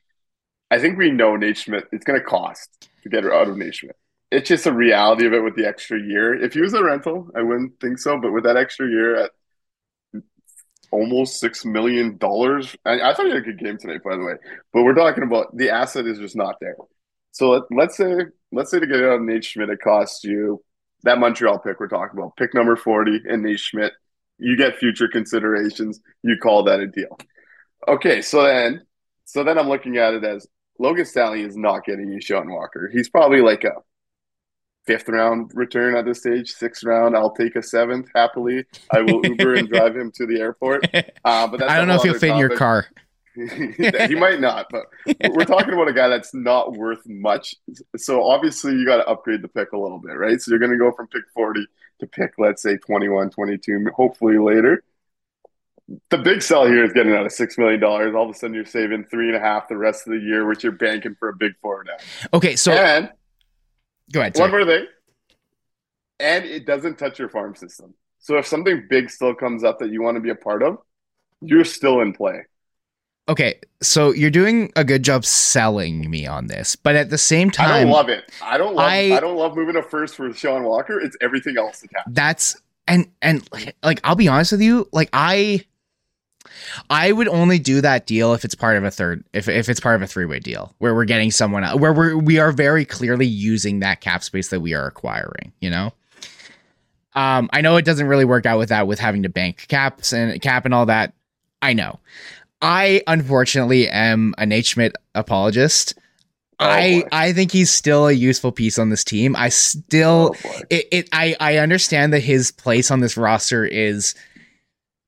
[SPEAKER 2] I think we know Nate Schmidt. It's going to cost to get her out of Nate Schmidt. It's just a reality of it with the extra year. If he was a rental, I wouldn't think so. But with that extra year at almost six million dollars, I, I thought he had a good game tonight, by the way. But we're talking about the asset is just not there. So let, let's say let's say to get out of Nate Schmidt, it costs you that Montreal pick we're talking about, pick number forty, and Nate Schmidt you get future considerations. You call that a deal. Okay, so then, so then I'm looking at it as Logan Stanley is not getting you Sean Walker. He's probably like a fifth round return at this stage, sixth round. I'll take a seventh happily. I will Uber and *laughs* drive him to the airport. Uh, but that's
[SPEAKER 1] I don't know if he'll fit in your car.
[SPEAKER 2] He might not, but we're talking about a guy that's not worth much. So obviously you got to upgrade the pick a little bit, right? So you're going to go from pick 40 to pick, let's say 21, 22, hopefully later. The big sell here is getting out of $6 million. All of a sudden you're saving three and a half the rest of the year, which you're banking for a big four now.
[SPEAKER 1] Okay, so
[SPEAKER 2] and
[SPEAKER 1] go ahead.
[SPEAKER 2] one more thing. And it doesn't touch your farm system. So if something big still comes up that you want to be a part of, you're still in play.
[SPEAKER 1] Okay, so you're doing a good job selling me on this, but at the same time, I
[SPEAKER 2] don't love it. I don't love.
[SPEAKER 1] I-
[SPEAKER 2] I, don't love moving to first for Sean Walker. It's everything else attached.
[SPEAKER 1] that's and and like I'll be honest with you, like I I would only do that deal if it's part of a third if if it's part of a three-way deal where we're getting someone else, where we're we are very clearly using that cap space that we are acquiring, you know? Um I know it doesn't really work out with that with having to bank caps and cap and all that. I know. I unfortunately am a Nate Schmidt apologist.
[SPEAKER 2] Oh,
[SPEAKER 1] I
[SPEAKER 2] boy.
[SPEAKER 1] I think he's still a useful piece on this team. I still
[SPEAKER 2] Oh,
[SPEAKER 1] it, it I I understand that his place on this roster is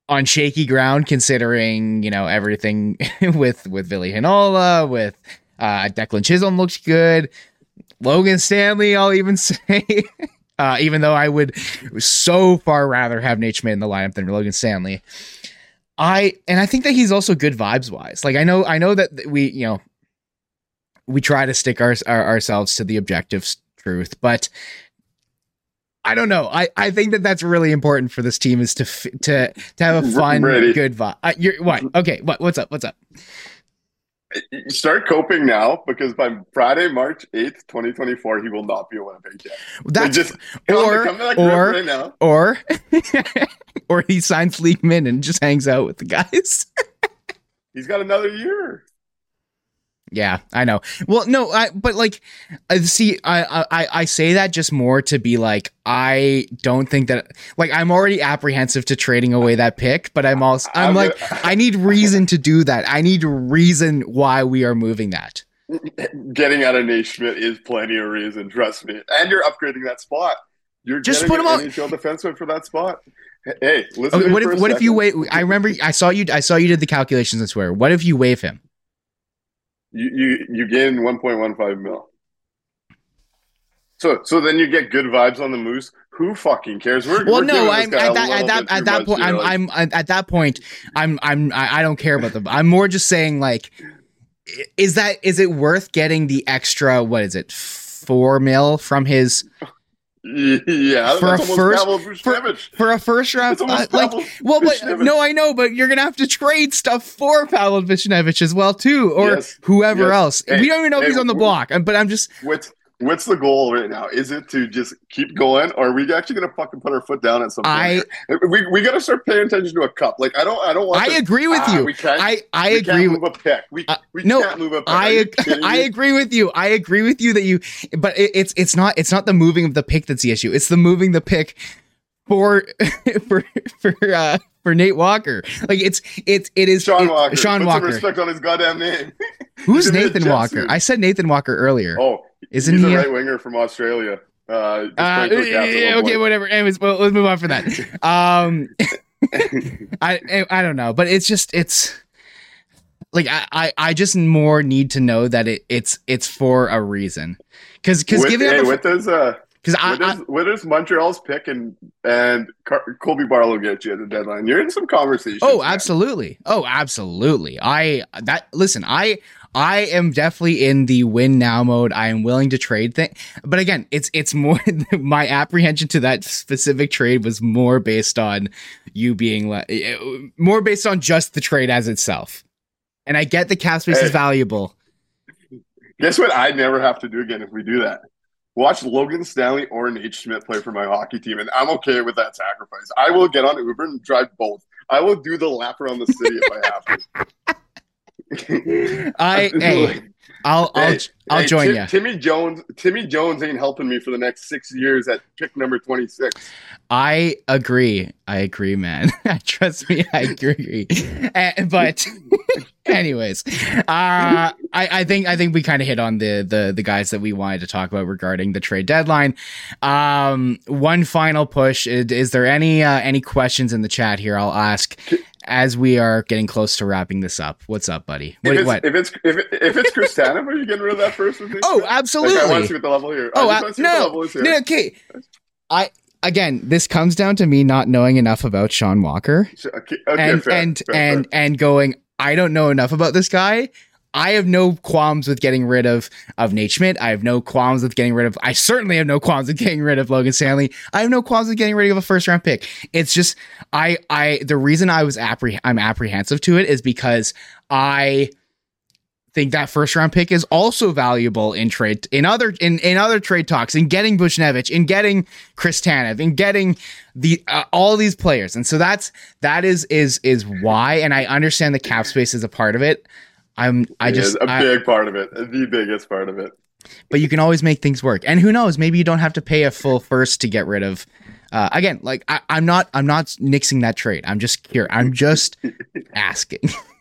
[SPEAKER 1] on shaky ground considering you know everything *laughs* with with Ville Heinola with uh Declan Chisholm looks good Logan Stanley I'll even *laughs* say uh even though I would so far rather have Nate Schmidt in the lineup than Logan Stanley I and I think that he's also good vibes wise like I know I know that we you know we try to stick our, our ourselves to the objective truth but I don't know. I, I think that that's really important for this team is to to to have a fun, good vibe. Uh, you're what? Okay, what what's up? What's up?
[SPEAKER 2] Start coping now because by Friday, March eighth, twenty twenty four, he will not be a Winnipeg Jet.
[SPEAKER 1] That's
[SPEAKER 2] just
[SPEAKER 1] or-
[SPEAKER 2] to
[SPEAKER 1] or-
[SPEAKER 2] right
[SPEAKER 1] or *laughs* or he signs Leakman and just hangs out with the guys. *laughs*
[SPEAKER 2] He's got another year.
[SPEAKER 1] Yeah, I know. Well, no, I but like, uh, see, I, I I say that just more to be like, I don't think that like I'm already apprehensive to trading away that pick, but I'm also I'm,
[SPEAKER 2] I'm
[SPEAKER 1] like
[SPEAKER 2] gonna- *laughs*
[SPEAKER 1] I need reason to do that. I need reason why we are moving that. *laughs*
[SPEAKER 2] Getting out of Nate Schmidt is plenty of reason, trust me. And you're upgrading that spot. You're
[SPEAKER 1] Just
[SPEAKER 2] getting
[SPEAKER 1] put him out-
[SPEAKER 2] NHL defenseman for that spot. Hey, listen.
[SPEAKER 1] Okay,
[SPEAKER 2] to me
[SPEAKER 1] what if what if you wait? I remember I saw you I saw you did the calculations. I swear. What if you waive him?
[SPEAKER 2] You you you gain 1.15 mil. So so then you get good vibes on the Moose. Who fucking cares? We're,
[SPEAKER 1] Well,
[SPEAKER 2] we're
[SPEAKER 1] no, I'm at that at that at that point.
[SPEAKER 2] here,
[SPEAKER 1] I'm
[SPEAKER 2] like-
[SPEAKER 1] I'm I'm- at that point. I'm I'm I don't care about them. I'm more just saying like, is that is it worth getting the extra? What is it? Four mil from his *laughs*
[SPEAKER 2] yeah,
[SPEAKER 1] For a
[SPEAKER 2] almost
[SPEAKER 1] first- for- for a first round? Uh, like, well, but no, I know, but you're gonna have to trade stuff for Pavel Buchnevich as well too, or
[SPEAKER 2] Yes,
[SPEAKER 1] whoever
[SPEAKER 2] yes.
[SPEAKER 1] else.
[SPEAKER 2] Hey,
[SPEAKER 1] we don't even know if he's on the block. uh, But I'm just
[SPEAKER 2] What's what's the goal right now? Is it to just keep going, or are we actually going to fucking put our foot down at some point?
[SPEAKER 1] I
[SPEAKER 2] we we got to start paying attention to a cup. Like I don't I don't want.
[SPEAKER 1] I
[SPEAKER 2] to-
[SPEAKER 1] agree with
[SPEAKER 2] ah,
[SPEAKER 1] you.
[SPEAKER 2] We can't.
[SPEAKER 1] I I
[SPEAKER 2] we
[SPEAKER 1] agree.
[SPEAKER 2] Can't
[SPEAKER 1] with
[SPEAKER 2] move a pick. We
[SPEAKER 1] Uh,
[SPEAKER 2] we
[SPEAKER 1] no,
[SPEAKER 2] can't move a pick.
[SPEAKER 1] I I agree with you. I agree with you that you, but it, it's it's not it's not the moving of the pick that's the issue. It's the moving the pick for *laughs* for for uh for Nate Walker. Like it's it's it is
[SPEAKER 2] Sean
[SPEAKER 1] it-
[SPEAKER 2] Walker.
[SPEAKER 1] Sean
[SPEAKER 2] Put
[SPEAKER 1] Walker.
[SPEAKER 2] Respect on his goddamn name.
[SPEAKER 1] Who's
[SPEAKER 2] He's in the
[SPEAKER 1] Nathan Walker?
[SPEAKER 2] suit.
[SPEAKER 1] I said Nathan Walker earlier.
[SPEAKER 2] Oh,
[SPEAKER 1] Isn't
[SPEAKER 2] he's
[SPEAKER 1] he?
[SPEAKER 2] a right winger from Australia. Uh,
[SPEAKER 1] uh,
[SPEAKER 2] played for the Caps at
[SPEAKER 1] yeah, okay, whatever. Anyways, well, let's move on from that. *laughs* Um, *laughs* I I don't know, but it's just it's like I I, I just more need to know that it it's it's for a reason. Because because
[SPEAKER 2] With-
[SPEAKER 1] giving
[SPEAKER 2] hey,
[SPEAKER 1] up
[SPEAKER 2] what does uh,
[SPEAKER 1] because I,
[SPEAKER 2] does what does Montreal's pick and and Car- Colby Barlow get you at the deadline? You're in some conversations.
[SPEAKER 1] Oh,
[SPEAKER 2] man.
[SPEAKER 1] absolutely. Oh, absolutely. I that listen, I I am definitely in the win now mode. I am willing to trade thing. But again, it's it's more *laughs* my apprehension to that specific trade was more based on you being le- eh, more based on just the trade as itself. And I get the cap space is valuable.
[SPEAKER 2] Guess what? I never have to do again if we do that. Watch Logan Stanley or Nate Schmidt play for my hockey team, and I'm okay with that sacrifice. I will get on Uber and drive both. I will do the lap around the city if I have to. *laughs*
[SPEAKER 1] I *laughs* hey, I'll I'll
[SPEAKER 2] Hey,
[SPEAKER 1] I'll
[SPEAKER 2] Hey,
[SPEAKER 1] join
[SPEAKER 2] Tim-
[SPEAKER 1] you.
[SPEAKER 2] Timmy Jones. Timmy Jones ain't helping me for the next six years at pick number twenty six.
[SPEAKER 1] I agree. I agree, man. *laughs* Trust me, I agree. *laughs* Eh, but, anyways, uh, I, I think I think we kind of hit on the the the guys that we wanted to talk about regarding the trade deadline. Um, one final push. Is, is there any uh, any questions in the chat here? I'll ask as we are getting close to wrapping this up. What's up, buddy?
[SPEAKER 2] If
[SPEAKER 1] What?
[SPEAKER 2] it's,
[SPEAKER 1] what?
[SPEAKER 2] if it's if, it, if it's Chris Tanev, are you getting rid of that first?
[SPEAKER 1] Oh,
[SPEAKER 2] Schmidt? Like, I want
[SPEAKER 1] absolutely.
[SPEAKER 2] to see what the level here.
[SPEAKER 1] Oh,
[SPEAKER 2] I just want to the
[SPEAKER 1] no,
[SPEAKER 2] level is here.
[SPEAKER 1] no, okay. I again, this comes down to me not knowing enough about Sean Walker.
[SPEAKER 2] Okay, okay,
[SPEAKER 1] and
[SPEAKER 2] fair,
[SPEAKER 1] and
[SPEAKER 2] fair,
[SPEAKER 1] and and going i don't know enough about this guy i have no qualms with getting rid of of nate schmidt. I have no qualms with getting rid of i certainly have no qualms with getting rid of logan stanley. I have no qualms with getting rid of a first round pick. It's just i i the reason i was appreh- i'm apprehensive to it is because i think that first round pick is also valuable in trade in other in, in other trade talks in getting Buchnevich in getting Chris Tanev in getting the uh, all these players. And so that's that is is is why and I understand the cap space is a part of it I'm I
[SPEAKER 2] It
[SPEAKER 1] just
[SPEAKER 2] a
[SPEAKER 1] I-
[SPEAKER 2] big part of it, the biggest part of it.
[SPEAKER 1] but you can always make things work and who knows maybe you don't have to pay a full first to get rid of uh, again like I, I'm not I'm not nixing that trade I'm just here I'm just *laughs* asking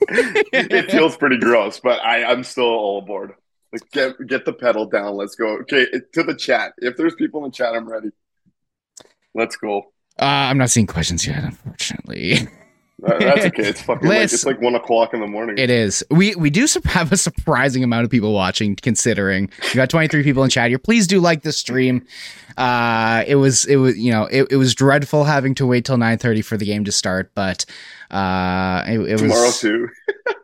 [SPEAKER 2] it feels pretty gross, but I, I'm still all aboard. Like get get the pedal down. Let's go. Okay, to the chat. If there's people in the chat, I'm ready. Let's go.
[SPEAKER 1] uh, I'm not seeing questions yet unfortunately. *laughs*
[SPEAKER 2] That- that's okay. It's *laughs* fucking like, it's like one o'clock in the morning.
[SPEAKER 1] It is. We we do *laughs* have a surprising amount of people watching. Considering you got 23 people in chat here. Please do like the stream. Uh, it was it was you know it, it was dreadful having to wait till 9:30 for the game to start, but uh, it, it
[SPEAKER 2] Tomorrow
[SPEAKER 1] was.
[SPEAKER 2] too. *laughs*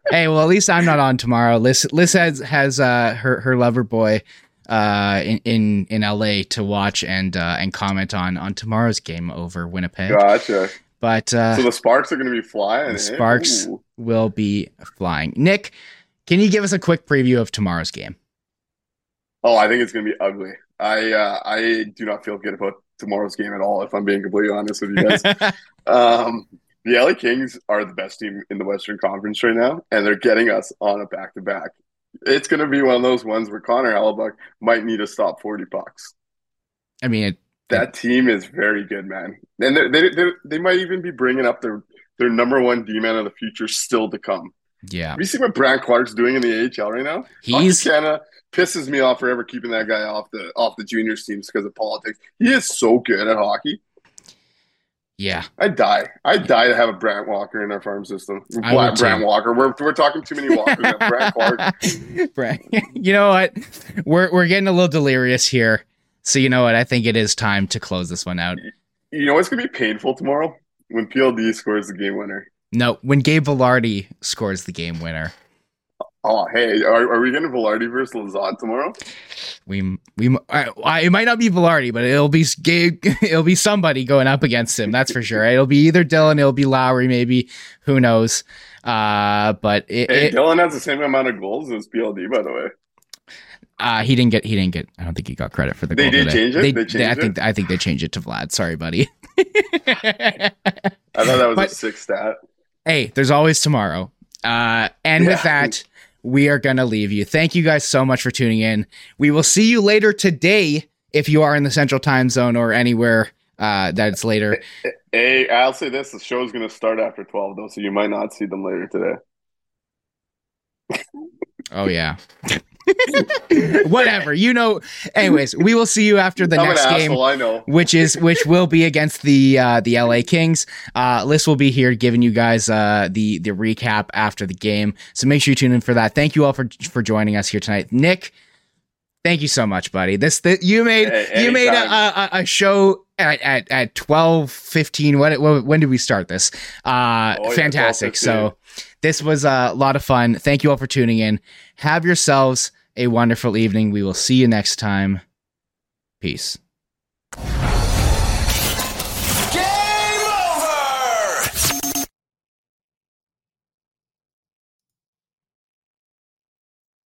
[SPEAKER 1] Hey, well at least I'm not on tomorrow. Liz Liz has has uh her her lover boy uh in in in LA to watch and uh and comment on on tomorrow's game over Winnipeg.
[SPEAKER 2] Gotcha.
[SPEAKER 1] But uh,
[SPEAKER 2] So the sparks are going to be flying.
[SPEAKER 1] the
[SPEAKER 2] eh?
[SPEAKER 1] sparks
[SPEAKER 2] Ooh.
[SPEAKER 1] will be flying. Nik, can you give us a quick preview of tomorrow's game?
[SPEAKER 2] Oh, I think it's going to be ugly. I uh, I do not feel good about tomorrow's game at all. If I'm being completely honest with you guys. *laughs* Um, the LA Kings are the best team in the Western Conference right now, and they're getting us on a back to back. it's going to be one of those ones where Connor Hellebuyck might need to stop 40 pucks.
[SPEAKER 1] I mean, it,
[SPEAKER 2] that team is very good, man. And they they they they might even be bringing up their their number one D man of the future still to come.
[SPEAKER 1] Yeah.
[SPEAKER 2] Have you see what Brandt Clarke's doing in the AHL right now?
[SPEAKER 1] He's
[SPEAKER 2] kind of pisses me off forever keeping that guy off the off the juniors teams because of politics. He is so good at hockey.
[SPEAKER 1] Yeah.
[SPEAKER 2] I'd die. I'd die to have a Brandt Walker in our farm system.
[SPEAKER 1] I too.
[SPEAKER 2] Brandt Walker. We're, we're talking too many Walkers. now. Brandt Clarke.
[SPEAKER 1] Right. *laughs* *laughs* You know what? We're we're getting a little delirious here. So you know what? I think it is time to close this one out.
[SPEAKER 2] You know what's gonna be painful tomorrow? When PLD scores the game winner.
[SPEAKER 1] No, when Gabe Vilardi scores the game winner.
[SPEAKER 2] Oh, hey, are, are we getting Vilardi versus Lazat tomorrow?
[SPEAKER 1] We we I, I, it might not be Vilardi, but it'll be Gabe. *laughs* It'll be somebody going up against him. That's for sure. It'll be either Dylan. It'll be Lowry. Maybe who knows? Uh, but it,
[SPEAKER 2] Hey,
[SPEAKER 1] it-
[SPEAKER 2] Dylan has the same amount of goals as PLD, by the way.
[SPEAKER 1] Uh, he didn't get. He didn't get. I don't think he got credit for the.
[SPEAKER 2] They
[SPEAKER 1] goal
[SPEAKER 2] did
[SPEAKER 1] today.
[SPEAKER 2] change it?
[SPEAKER 1] They,
[SPEAKER 2] They
[SPEAKER 1] they- I
[SPEAKER 2] changed
[SPEAKER 1] think. I think they changed it to Vlad. Sorry, buddy.
[SPEAKER 2] I thought that was
[SPEAKER 1] But-
[SPEAKER 2] a sick stat.
[SPEAKER 1] hey, there's always tomorrow. Uh, and with that, we are going to leave you. Thank you guys so much for tuning in. We will see you later today if you are in the central time zone or anywhere uh, that it's later.
[SPEAKER 2] Hey, I'll say this: the show's going to start after twelve, though, so you might not see them later today.
[SPEAKER 1] Oh, yeah. *laughs* Whatever. You know, anyways, we will see you after the
[SPEAKER 2] I'm
[SPEAKER 1] next game.
[SPEAKER 2] asshole, I know.
[SPEAKER 1] which is which will be against the uh, the LA Kings. Uh, Liz will be here giving you guys uh, the the recap after the game. So make sure you tune in for that. Thank you all for for joining us here tonight, Nik. Thank you so much, buddy. This that you made
[SPEAKER 2] Hey,
[SPEAKER 1] you made a, a, a show at at at twelve fifteen. When, when when did we start this? Uh,
[SPEAKER 2] Oh, yeah,
[SPEAKER 1] fantastic.
[SPEAKER 2] 12:15.
[SPEAKER 1] So this was a lot of fun. Thank you all for tuning in. Have yourselves a wonderful evening. We will see you next time. Peace.